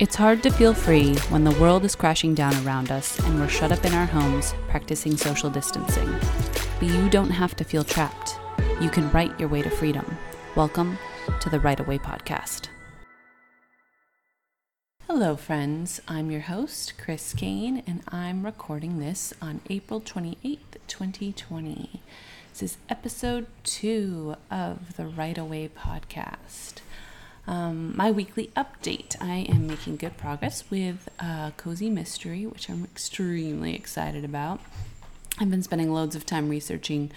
It's hard to feel free when the world is crashing down around us and we're shut up in our homes practicing social distancing. But you don't have to feel trapped. You can write your way to freedom. Welcome to the Write Away Podcast. Hello, friends. I'm your host, Chris Kane, and I'm recording this on April 28th, 2020. This is episode two of the Write Away Podcast um, my weekly update. I am making good progress with uh, Cozy Mystery, which I'm extremely excited about. I've been spending loads of time researching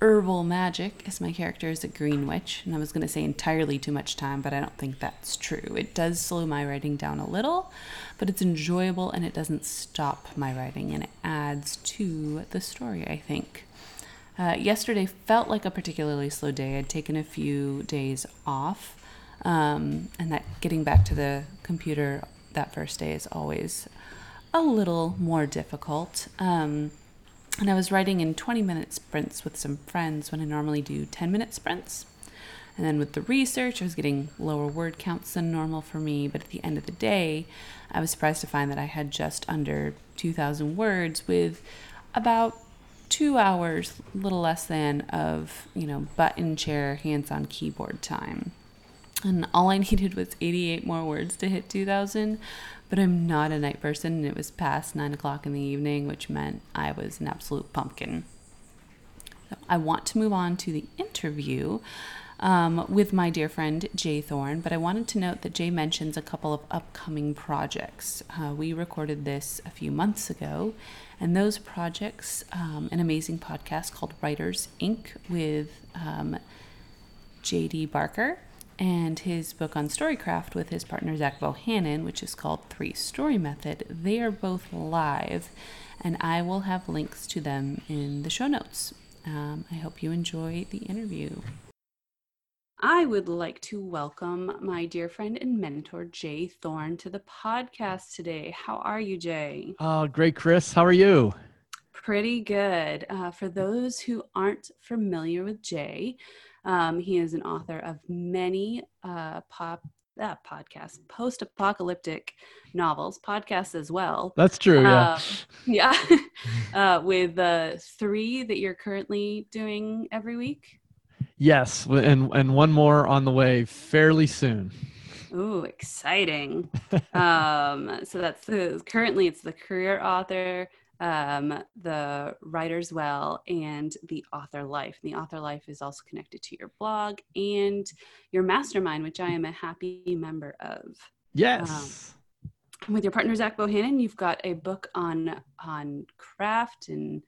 herbal magic as my character is a green witch, and I was going to say entirely too much time, but I don't think that's true. It does slow my writing down a little, but it's enjoyable and it doesn't stop my writing, and it adds to the story, I think. Uh, yesterday felt like a particularly slow day. I'd taken a few days off um, and that getting back to the computer that first day is always a little more difficult. Um, and I was writing in 20 minute sprints with some friends when I normally do 10 minute sprints. And then with the research, I was getting lower word counts than normal for me. But at the end of the day, I was surprised to find that I had just under 2,000 words with about two hours, a little less than, of, you know, button chair, hands on keyboard time. And all I needed was 88 more words to hit 2,000. But I'm not a night person, and it was past 9 o'clock in the evening, which meant I was an absolute pumpkin. So I want to move on to the interview um, with my dear friend J. Thorn, but I wanted to note that Jay mentions a couple of upcoming projects. Uh, we recorded this a few months ago, and those projects, um, an amazing podcast called Writers Ink. with um, JD Barker and his book on storycraft with his partner Zach Bohannon, which is called Three Story Method. They are both live, and I will have links to them in the show notes. Um, I hope you enjoy the interview. I would like to welcome my dear friend and mentor, J. Thorn, to the podcast today. How are you, Jay? Oh, great, Chris. How are you? Pretty good. Uh, for those who aren't familiar with Jay, um, he is an author of many uh, pop uh, podcasts, post-apocalyptic novels, podcasts as well. That's true. Yeah. Um, yeah. uh, with uh, three that you're currently doing every week. Yes, and and one more on the way fairly soon. Ooh, exciting! um, so that's the currently it's the career author, um, the writer's well and the author life. And the author life is also connected to your blog and your mastermind, which I am a happy member of. Yes. Um, with your partner Zach Bohannon, you've got a book on on craft and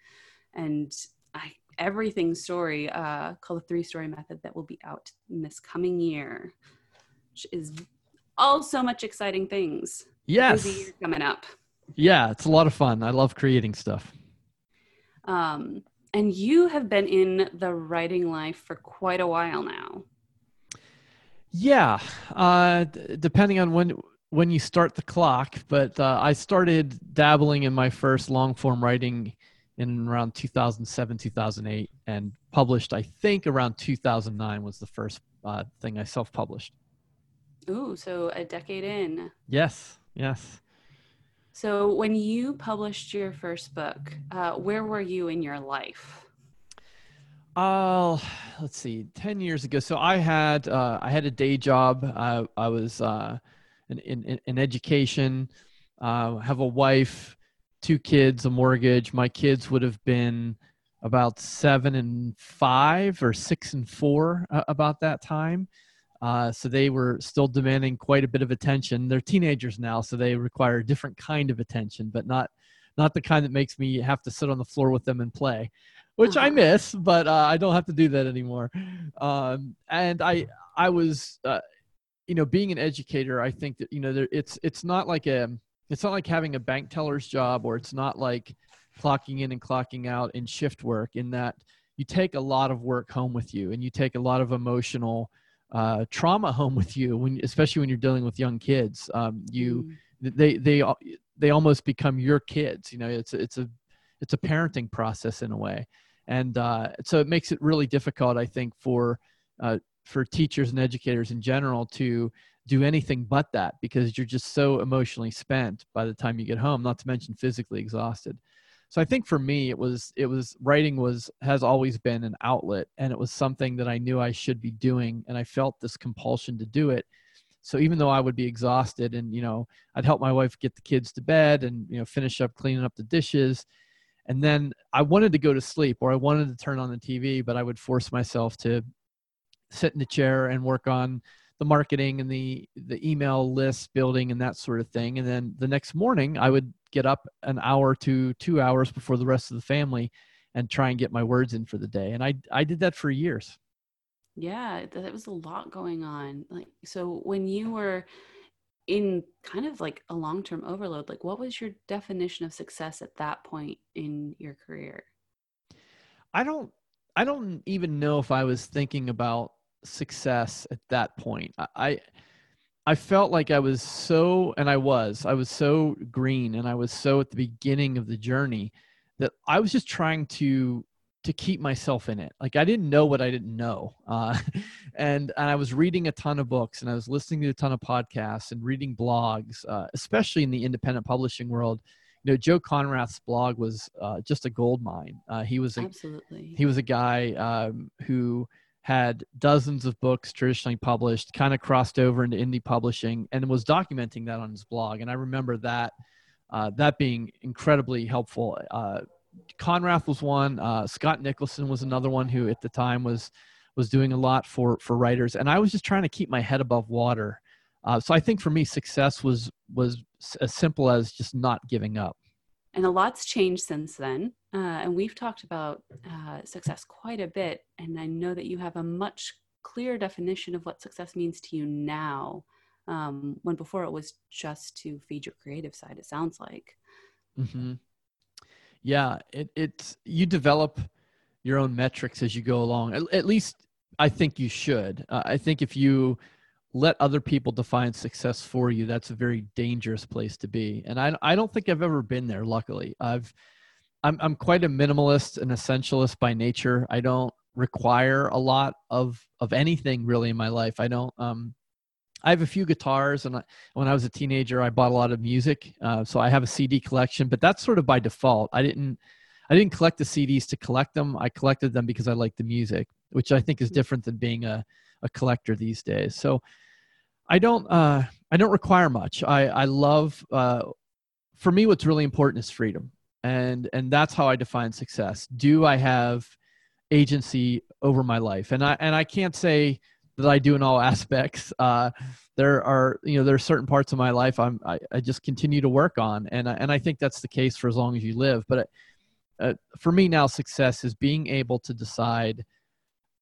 and I, everything story uh, called the Three Story Method that will be out in this coming year, which is all so much exciting things. Yes, coming up. Yeah, it's a lot of fun. I love creating stuff. Um, and you have been in the writing life for quite a while now. Yeah, uh, d- depending on when when you start the clock, but uh, I started dabbling in my first long form writing in around 2007, 2008, and published. I think around 2009 was the first uh, thing I self published. Ooh, so a decade in. Yes, yes. So, when you published your first book, uh, where were you in your life? Uh, let's see, ten years ago. So I had uh, I had a day job. I I was uh, in, in, in education. Uh, have a wife, two kids, a mortgage. My kids would have been about seven and five or six and four uh, about that time. Uh, so they were still demanding quite a bit of attention. They're teenagers now, so they require a different kind of attention, but not not the kind that makes me have to sit on the floor with them and play, which I miss, but uh, I don't have to do that anymore. Um, and I I was, uh, you know, being an educator, I think that you know there, it's it's not like a it's not like having a bank teller's job, or it's not like clocking in and clocking out in shift work. In that you take a lot of work home with you, and you take a lot of emotional uh, trauma home with you when especially when you're dealing with young kids um, you mm. they they they almost become your kids you know it's it's a it's a parenting process in a way and uh, so it makes it really difficult i think for uh, for teachers and educators in general to do anything but that because you're just so emotionally spent by the time you get home not to mention physically exhausted so i think for me it was it was writing was has always been an outlet and it was something that i knew i should be doing and i felt this compulsion to do it. So even though i would be exhausted and you know i'd help my wife get the kids to bed and you know finish up cleaning up the dishes and then i wanted to go to sleep or i wanted to turn on the tv but i would force myself to sit in the chair and work on the marketing and the the email list building and that sort of thing. And then the next morning i would get up an hour to two hours before the rest of the family and try and get my words in for the day. And i i did that for years. Yeah that was a lot going on. Like so when you were in kind of like a long-term overload like what was your definition of success at that point in your career? I don't i don't even know if i was thinking about success at that point. I I felt like I was so and I was I was so green and I was so at the beginning of the journey that I was just trying to to keep myself in it. Like I didn't know what I didn't know, uh, and and I was reading a ton of books and I was listening to a ton of podcasts and reading blogs, uh, especially in the independent publishing world. You know, Joe Konrath's blog was uh, just a gold mine. Uh, he was a, absolutely he was a guy um, who had dozens of books traditionally published, kind of crossed over into indie publishing, and was documenting that on his blog. And I remember that uh, that being incredibly helpful. Uh, Konrath was one. Uh, Scott Nicholson was another one who, at the time, was was doing a lot for for writers. And I was just trying to keep my head above water. Uh, so I think for me, success was was as simple as just not giving up. And a lot's changed since then. Uh, and we've talked about uh, success quite a bit. And I know that you have a much clearer definition of what success means to you now, um, when before it was just to feed your creative side, it sounds like. Mm-hmm. Yeah, it, it's you develop your own metrics as you go along. At, at least I think you should. Uh, I think if you let other people define success for you. That's a very dangerous place to be. And i, I don't think i've ever been there luckily. I've I'm, I'm quite a minimalist and essentialist by nature. I don't require a lot of of anything really in my life. I don't um i have a few guitars and I, when i was a teenager i bought a lot of music uh, so i have a cd collection but that's sort of by default. I didn't i didn't collect the cds to collect them. I collected them because i like the music which i think is different than being a, a collector these days so I don't uh, I don't require much. I I love uh, for me what's really important is freedom, and and that's how I define success. Do I have agency over my life? And I and I can't say that I do in all aspects. Uh, there are you know there are certain parts of my life I'm I, I just continue to work on, and I, and I think that's the case for as long as you live. But uh, for me now, success is being able to decide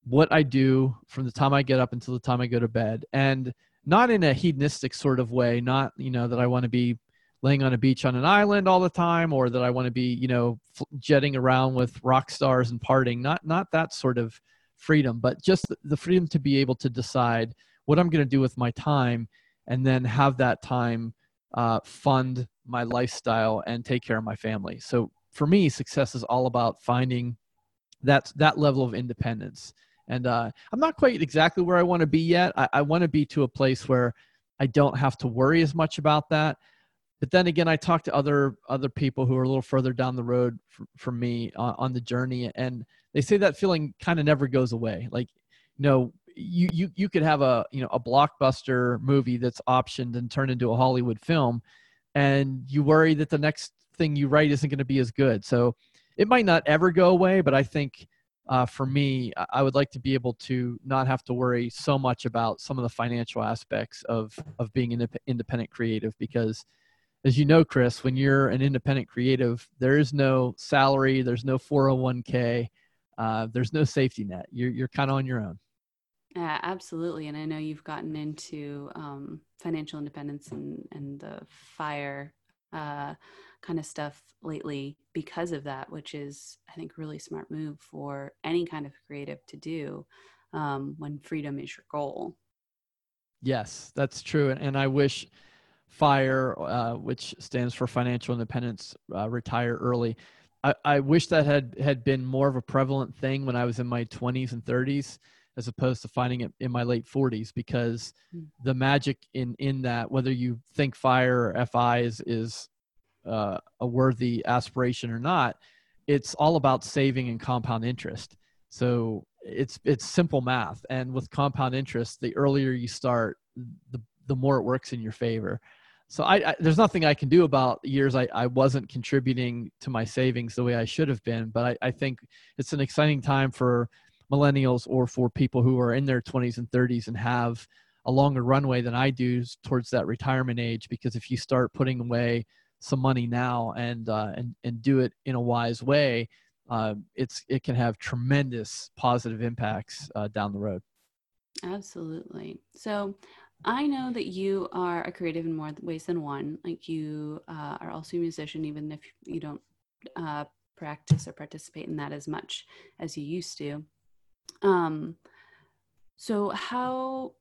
what I do from the time I get up until the time I go to bed, and not in a hedonistic sort of way, not, you know, that I want to be laying on a beach on an island all the time or that I want to be, you know, jetting around with rock stars and partying, not, not that sort of freedom, but just the freedom to be able to decide what I'm going to do with my time and then have that time uh, fund my lifestyle and take care of my family. So for me, success is all about finding that, that level of independence and uh, I'm not quite exactly where I want to be yet. I, I want to be to a place where I don't have to worry as much about that. But then again, I talk to other other people who are a little further down the road for, for me uh, on the journey, and they say that feeling kind of never goes away. Like, you know, you you you could have a you know a blockbuster movie that's optioned and turned into a Hollywood film, and you worry that the next thing you write isn't going to be as good. So it might not ever go away, but I think uh, for me, I would like to be able to not have to worry so much about some of the financial aspects of of being an independent creative because as you know chris when you're an independent creative there is no salary there's no 401k uh, there's no safety net. You're, you're kind of on your own. Yeah absolutely and i know you've gotten into um, financial independence and, and the fire uh, kind of stuff lately because of that, which is, I think, really smart move for any kind of creative to do um, when freedom is your goal. Yes, that's true. And, and I wish FIRE, uh, which stands for Financial Independence, uh, retire early. I, I wish that had, had been more of a prevalent thing when I was in my 20s and 30s. As opposed to finding it in my late 40s because mm. the magic in in that whether you think fire or fi is is uh, a worthy aspiration or not it's all about saving and compound interest so it's it's simple math and with compound interest the earlier you start the the more it works in your favor so I, I, there's nothing I can do about years I, I wasn't contributing to my savings the way I should have been. But I, I think it's an exciting time for millennials or for people who are in their 20s and 30s and have a longer runway than I do towards that retirement age. Because if you start putting away some money now and uh, and and do it in a wise way, uh, it's it can have tremendous positive impacts uh, down the road. Absolutely. So I know that you are a creative in more ways than one. Like you uh, are also a musician, even if you don't uh, practice or participate in that as much as you used to. Um, so, how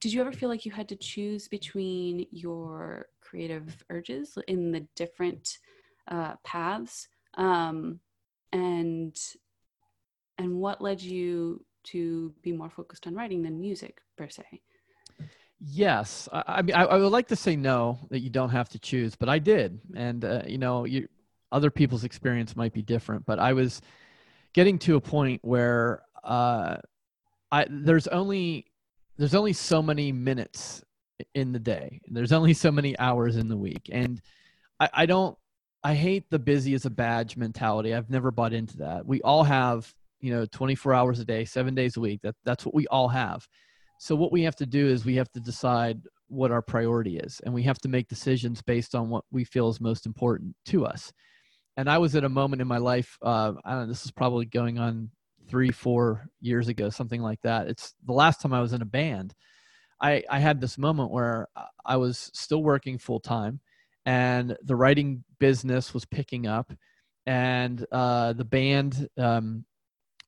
did you ever feel like you had to choose between your creative urges in the different uh, paths, um, and and what led you to be more focused on writing than music per se? Yes, I, I mean, I, I, would like to say no that you don't have to choose, but I did, and uh, you know, you other people's experience might be different, but I was getting to a point where uh, I there's only there's only so many minutes in the day. There's only so many hours in the week, and I, I don't. I hate the busy as a badge mentality. I've never bought into that. We all have, you know, 24 hours a day, seven days a week. That that's what we all have so what we have to do is we have to decide what our priority is, and we have to make decisions based on what we feel is most important to us. And I was at a moment in my life. Uh, I don't know. This is probably going on three, four years ago, something like that. It's the last time I was in a band. I, I had this moment where I was still working full time, and the writing business was picking up, and uh, the band um,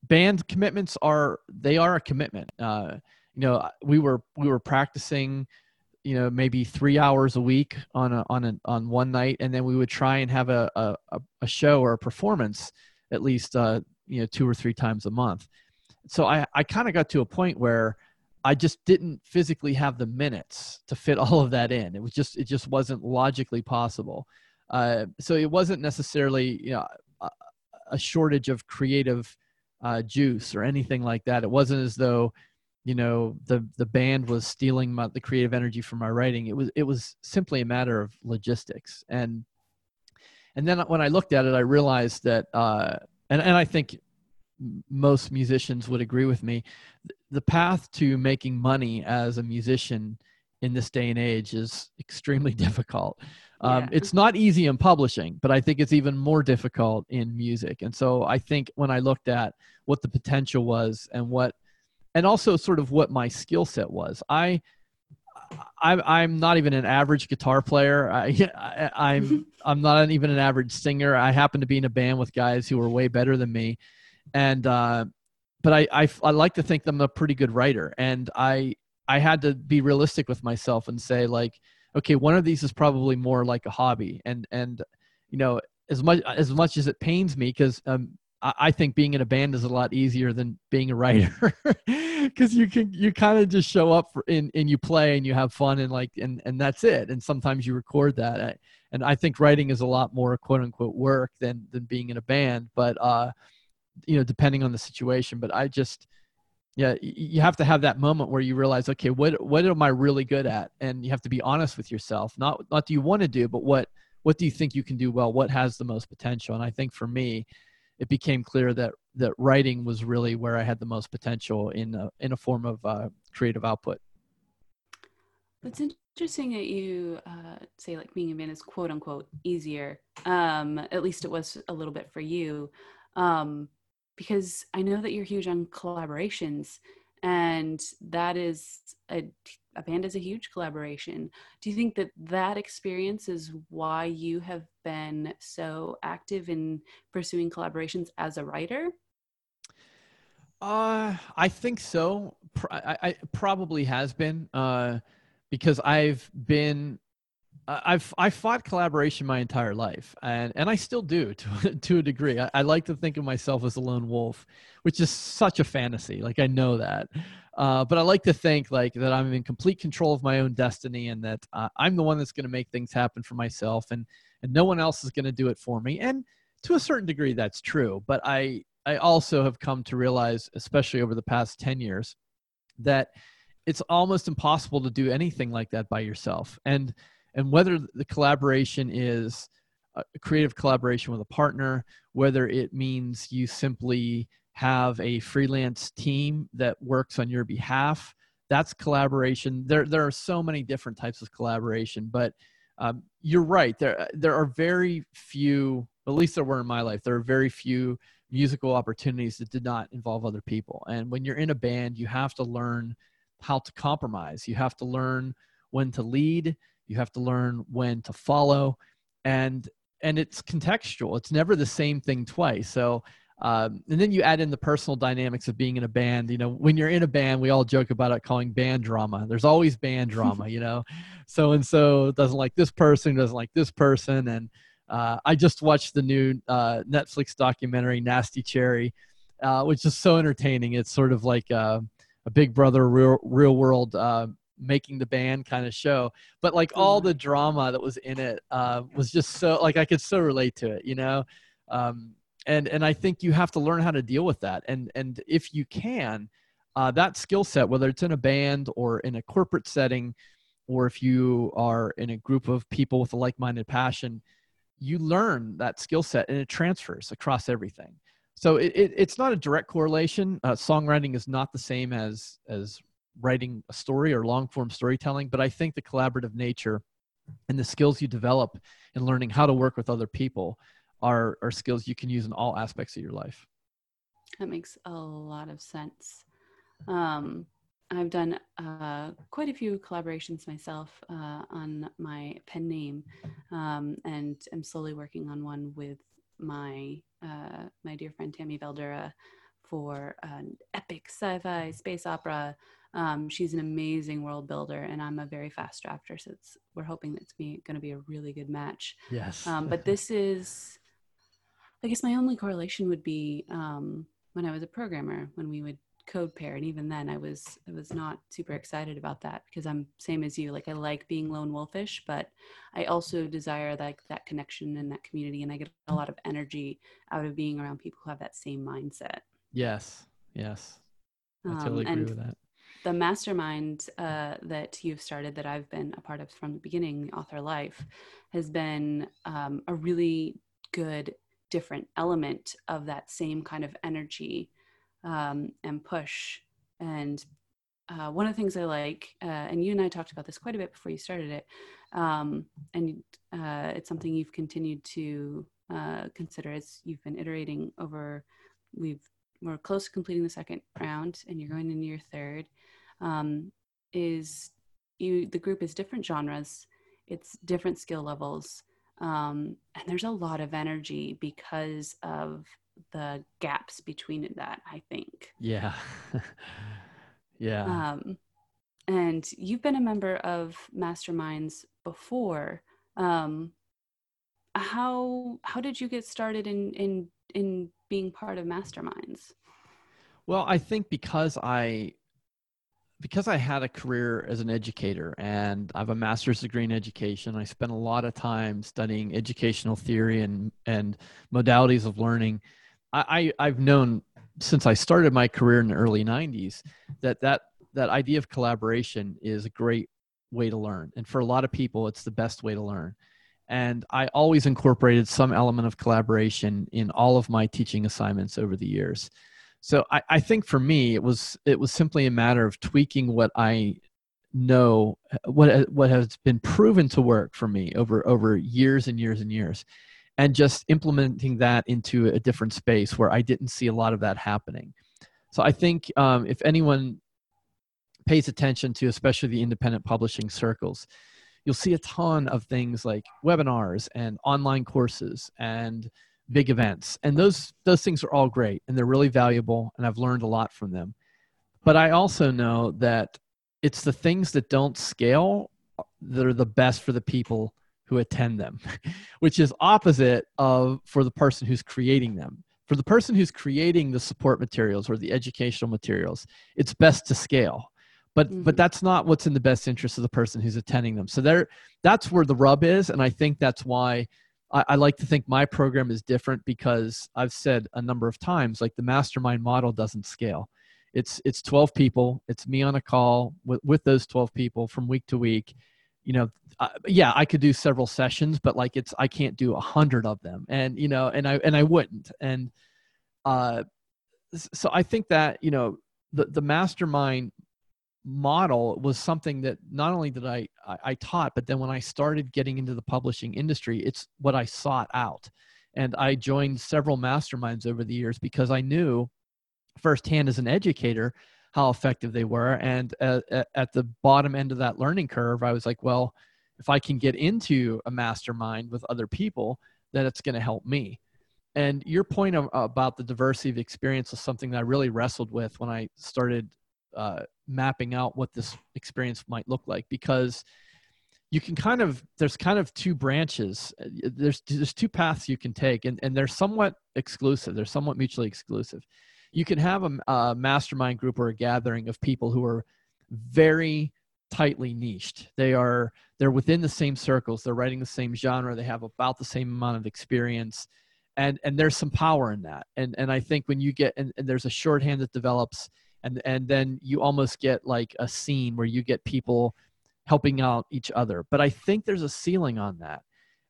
band commitments are they are a commitment. Uh, you know we were we were practicing you know maybe three hours a week on a, on a, on one night and then we would try and have a, a, a show or a performance at least uh, you know two or three times a month. So i i kind of got to a point where i just didn't physically have the minutes to fit all of that in. It was just it just wasn't logically possible. Uh, so it wasn't necessarily you know a, a shortage of creative uh, juice or anything like that. It wasn't as though you know the the band was stealing my, the creative energy from my writing. It was it was simply a matter of logistics. And and then when i looked at it i realized that uh and and i think most musicians would agree with me the path to making money as a musician in this day and age is extremely difficult. Um, yeah. it's not easy in publishing but i think it's even more difficult in music. And so i think when i looked at what the potential was and what and also sort of what my skill set was. I, I'm I'm not even an average guitar player. I, I am I'm not even an average singer. I happen to be in a band with guys who are way better than me, and uh, but I, I I like to think I'm a pretty good writer, and I I had to be realistic with myself and say like, okay, one of these is probably more like a hobby, and and you know as much as much as it pains me because um, I think being in a band is a lot easier than being a writer because you can you kind of just show up for, and, and you play and you have fun and like and and that's it. And sometimes you record that. And I think writing is a lot more quote unquote work than than being in a band. But uh you know depending on the situation. But I just yeah you have to have that moment where you realize okay what what am I really good at? And you have to be honest with yourself. Not not do you want to do but what what do you think you can do well? What has the most potential? And I think for me it became clear that that writing was really where I had the most potential in a, in a form of uh, creative output. It's interesting that you uh, say like being a man is quote unquote easier. Um, at least it was a little bit for you, um, because I know that you're huge on collaborations, and that is a a band is a huge collaboration. Do you think that that experience is why you have been so active in pursuing collaborations as a writer? Uh, I think so. I, I probably has been uh, because I've been I've I fought collaboration my entire life, and and I still do to to a degree. I, I, like to think of myself as a lone wolf, which is such a fantasy. Like I know that, uh, but I like to think like that I'm in complete control of my own destiny, and that uh, I'm the one that's going to make things happen for myself, and and no one else is going to do it for me. And to a certain degree, that's true. But I I also have come to realize, especially over the past ten years, that it's almost impossible to do anything like that by yourself, and and whether the collaboration is a creative collaboration with a partner, whether it means you simply have a freelance team that works on your behalf, that's collaboration. There, there are so many different types of collaboration, but um, you're right. There, there are very few, at least there were in my life, there are very few musical opportunities that did not involve other people. And when you're in a band, you have to learn how to compromise. You have to learn when to lead you have to learn when to follow and and it's contextual. It's never the same thing twice. So um, and then you add in the personal dynamics of being in a band. You know when you're in a band we all joke about it calling band drama. There's always band drama you know? So and so doesn't like this person doesn't like this person. And uh, i just watched the new uh, netflix documentary nasty cherry uh, which is so entertaining. It's sort of like a big brother real, real world uh, making the band kind of show but like all the drama that was in it uh, was just so like i could so relate to it you know? Um, and and i think you have to learn how to deal with that and and if you can uh, that skill set whether it's in a band or in a corporate setting or if you are in a group of people with a like-minded passion you learn that skill set and it transfers across everything. So it, it, it's not a direct correlation. Uh, songwriting is not the same as as writing a story or long form storytelling, but I think the collaborative nature and the skills you develop in learning how to work with other people are, are skills you can use in all aspects of your life. That makes a lot of sense. Um, I've done uh, quite a few collaborations myself uh, on my pen name, um, and I'm slowly working on one with my uh, my dear friend Tammy Valdura for an epic sci-fi space opera um, she's an amazing world builder, and I'm a very fast drafter. So we're hoping that it's going to be a really good match. Yes. Um, but this is, I guess, my only correlation would be um, when I was a programmer, when we would code pair, and even then, I was I was not super excited about that because I'm same as you. Like I like being lone wolfish, but I also desire like that connection and that community, and I get a lot of energy out of being around people who have that same mindset. Yes. Yes. I totally um, agree with that the mastermind uh, that you've started that I've been a part of from the beginning, Author Life, has been um, a really good, different element of that same kind of energy um, and push. And uh, one of the things I like, uh, and you and I talked about this quite a bit before you started it, um, and uh, it's something you've continued to uh, consider as you've been iterating over. We've we're close to completing the second round, and you're going into your third um, is you the group is different genres it's different skill levels um, and there's a lot of energy because of the gaps between that i think. Yeah. Yeah. Um, and you've been a member of masterminds before. Um, how how did you get started in in in being part of masterminds well i think because i because I had a career as an educator and I have a master's degree in education, I spent a lot of time studying educational theory and, and modalities of learning. I, I, have known since I started my career in the early 90s that, that that idea of collaboration is a great way to learn. And for a lot of people, it's the best way to learn. And I always incorporated some element of collaboration in all of my teaching assignments over the years. So I, I think for me it was it was simply a matter of tweaking what i know what what has been proven to work for me over over years and years and years and just implementing that into a different space where i didn't see a lot of that happening. So i think um, if anyone pays attention to especially the independent publishing circles you'll see a ton of things like webinars and online courses and big events and those those things are all great and they're really valuable and i've learned a lot from them but i also know that it's the things that don't scale that are the best for the people who attend them, which is opposite of for the person who's creating them. For the person who's creating the support materials or the educational materials, it's best to scale. But mm-hmm. but that's not what's in the best interest of the person who's attending them. So there that's where the rub is. And I think that's why I, I like to think my program is different because I've said a number of times, like the mastermind model doesn't scale. It's it's 12 people. It's me on a call with, with those 12 people from week to week. You know, uh, yeah, I could do several sessions, but like it's I can't do a hundred of them, and you know, and I and I wouldn't. And uh, so I think that you know the the mastermind model was something that not only did I, I, I taught, but then when I started getting into the publishing industry, it's what I sought out. And I joined several masterminds over the years because I knew firsthand as an educator how effective they were. And at, at the bottom end of that learning curve, I was like, well, if I can get into a mastermind with other people, then it's going to help me. And your point of, about the diversity of experience is something that I really wrestled with when I started uh, mapping out what this experience might look like because you can kind of there's kind of two branches. Uh, there's there's two paths you can take and, and they're somewhat exclusive. They're somewhat mutually exclusive. You can have a, a mastermind group or a gathering of people who are very tightly niched. They are they're within the same circles. They're writing the same genre. They have about the same amount of experience and and there's some power in that. And and i think when you get and, and there's a shorthand that develops and and then you almost get like a scene where you get people helping out each other. But i think there's a ceiling on that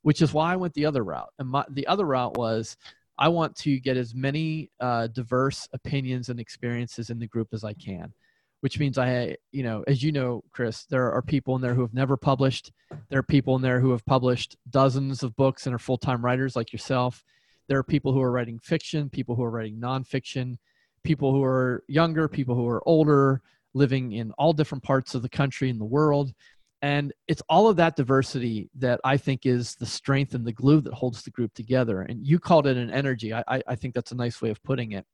which is why i went the other route. And my, the other route was i want to get as many uh, diverse opinions and experiences in the group as i can which means i you know as you know chris there are people in there who have never published. There are people in there who have published dozens of books and are full-time writers like yourself. There are people who are writing fiction people who are writing nonfiction people who are younger, people who are older, living in all different parts of the country and the world. And it's all of that diversity that I think is the strength and the glue that holds the group together. And you called it an energy. I, I think that's a nice way of putting it.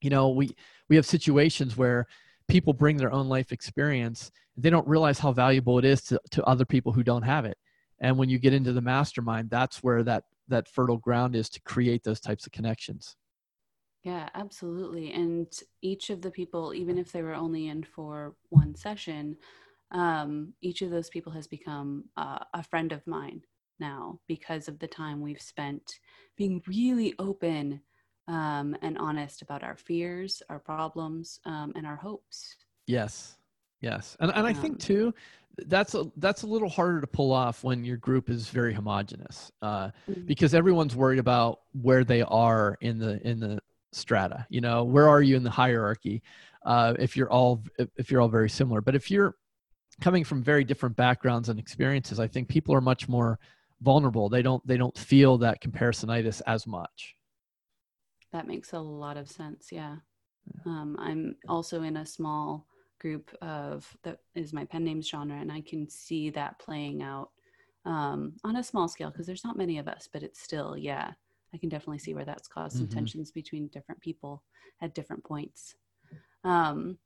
You know, we, we have situations where people bring their own life experience. They don't realize how valuable it is to, to other people who don't have it. And when you get into the mastermind, that's where that, that fertile ground is to create those types of connections. Yeah, absolutely. And each of the people, even if they were only in for one session, um, each of those people has become uh, a friend of mine now because of the time we've spent being really open um, and honest about our fears, our problems, um, and our hopes. Yes, yes, and and I think too that's a that's a little harder to pull off when your group is very homogenous uh, mm-hmm. because everyone's worried about where they are in the in the strata you know where are you in the hierarchy uh, if you're all if you're all very similar. But if you're coming from very different backgrounds and experiences i think people are much more vulnerable. They don't they don't feel that comparisonitis as much. That makes a lot of sense yeah, yeah. Um, i'm also in a small group of that is my pen names genre and i can see that playing out um, on a small scale because there's not many of us but it's still yeah I can definitely see where that's caused some mm-hmm. tensions between different people at different points. Um,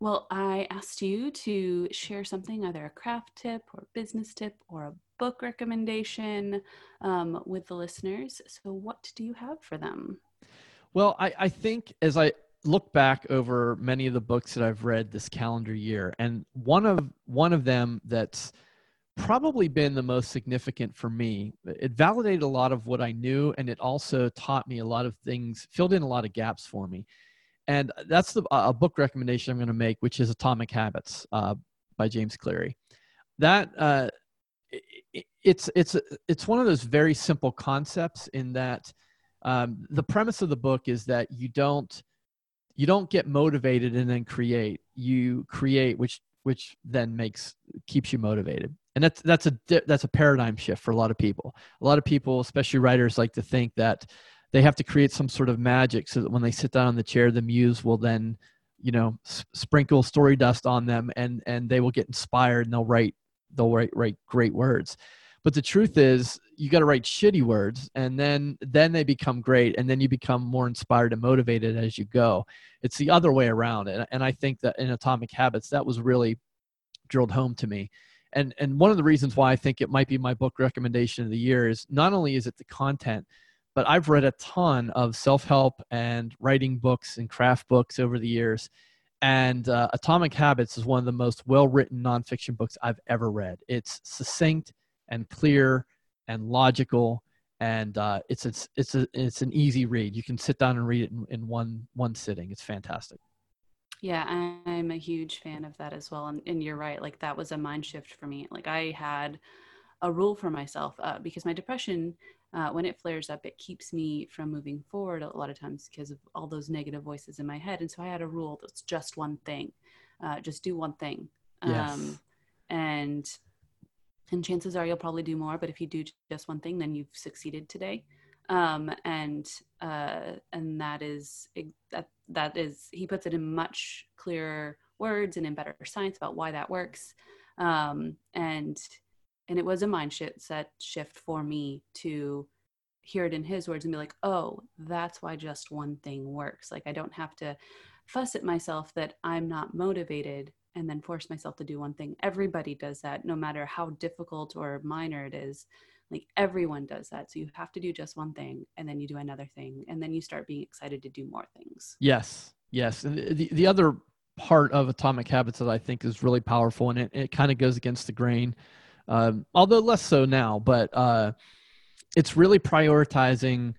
well, I asked you to share something, either a craft tip or business tip or a book recommendation um, with the listeners. So, what do you have for them? Well, I, I think as I look back over many of the books that I've read this calendar year, and one of one of them that's probably been the most significant for me. It validated a lot of what I knew, and it also taught me a lot of things, filled in a lot of gaps for me. And that's the, a book recommendation I'm going to make, which is Atomic Habits uh, by James Clear. That uh, it, it's it's it's one of those very simple concepts in that um, the premise of the book is that you don't you don't get motivated and then create. You create, which which then makes keeps you motivated and that's that's a that's a paradigm shift for a lot of people. A lot of people especially writers like to think that they have to create some sort of magic so that when they sit down on the chair the muse will then you know s- sprinkle story dust on them and and they will get inspired and they'll write they'll write write great words. But the truth is you got to write shitty words and then then they become great and then you become more inspired and motivated as you go. It's the other way around and, and i think that in atomic habits that was really drilled home to me and and one of the reasons why I think it might be my book recommendation of the year is not only is it the content, but I've read a ton of self-help and writing books and craft books over the years. And uh, Atomic Habits is one of the most well-written nonfiction books I've ever read. It's succinct and clear and logical, and uh, it's it's it's a it's an easy read. You can sit down and read it in, in one one sitting. It's fantastic. Yeah, I'm a huge fan of that as well. And, and you're right. Like that was a mind shift for me. Like I had a rule for myself uh, because my depression, uh, when it flares up, it keeps me from moving forward a lot of times because of all those negative voices in my head. And so I had a rule that's just one thing, uh, just do one thing. Yes. Um, and and chances are you'll probably do more. But if you do just one thing, then you've succeeded today um, and uh, and that is that that is he puts it in much clearer words and in better science about why that works. Um, and and it was a mind shift set shift for me to hear it in his words and be like oh that's why just one thing works. Like i don't have to fuss at myself that i'm not motivated and then force myself to do one thing. Everybody does that no matter how difficult or minor it is like everyone does that. So you have to do just one thing and then you do another thing and then you start being excited to do more things. Yes. Yes. And the, the other part of Atomic Habits that I think is really powerful and it, it kind of goes against the grain, um, although less so now, but uh, it's really prioritizing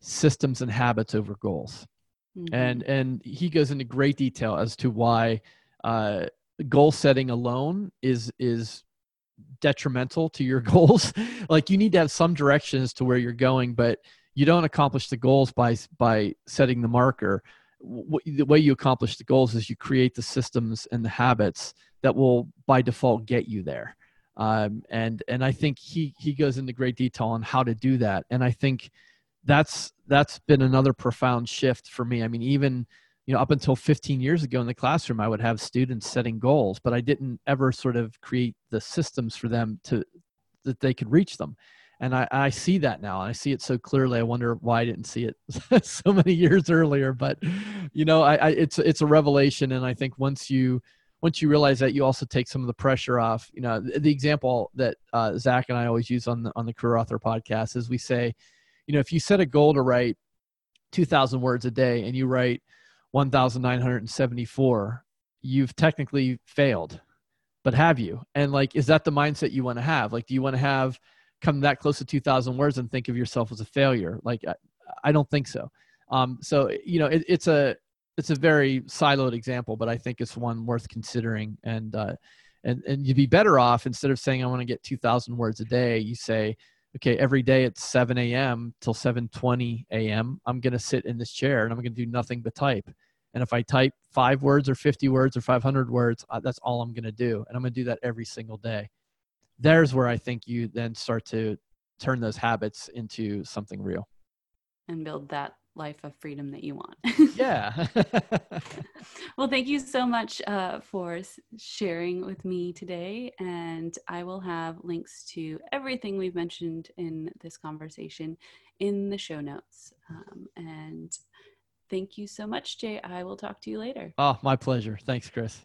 systems and habits over goals. Mm-hmm. And and he goes into great detail as to why uh, goal setting alone is is detrimental to your goals. like you need to have some direction as to where you're going, but you don't accomplish the goals by by setting the marker. W- the way you accomplish the goals is you create the systems and the habits that will by default get you there. Um, and and I think he he goes into great detail on how to do that. And I think that's that's been another profound shift for me. I mean, even you know up until 15 years ago in the classroom i would have students setting goals but i didn't ever sort of create the systems for them to that they could reach them. And i, I see that now and i see it so clearly. I wonder why i didn't see it so many years earlier but you know I, I it's it's a revelation and i think once you once you realize that you also take some of the pressure off. You know the, the example that uh, zach and i always use on the on the career author podcast is we say you know if you set a goal to write 2000 words a day and you write 1974 you've technically failed. But have you? And like is that the mindset you want to have? Like do you want to have come that close to 2000 words and think of yourself as a failure? Like i, I don't think so. Um, so you know it, it's a it's a very siloed example but i think it's one worth considering. And uh, and and you'd be better off instead of saying i want to get 2000 words a day you say okay, every day at 7 a.m. till 7:20 a.m., I'm going to sit in this chair and I'm going to do nothing but type. And if I type five words or 50 words or 500 words, that's all I'm going to do. And I'm going to do that every single day. There's where I think you then start to turn those habits into something real and build that life of freedom that you want. yeah. well, thank you so much uh, for sharing with me today. And I will have links to everything we've mentioned in this conversation in the show notes. Um, and thank you so much, Jay. I will talk to you later. Oh, my pleasure. Thanks, Chris.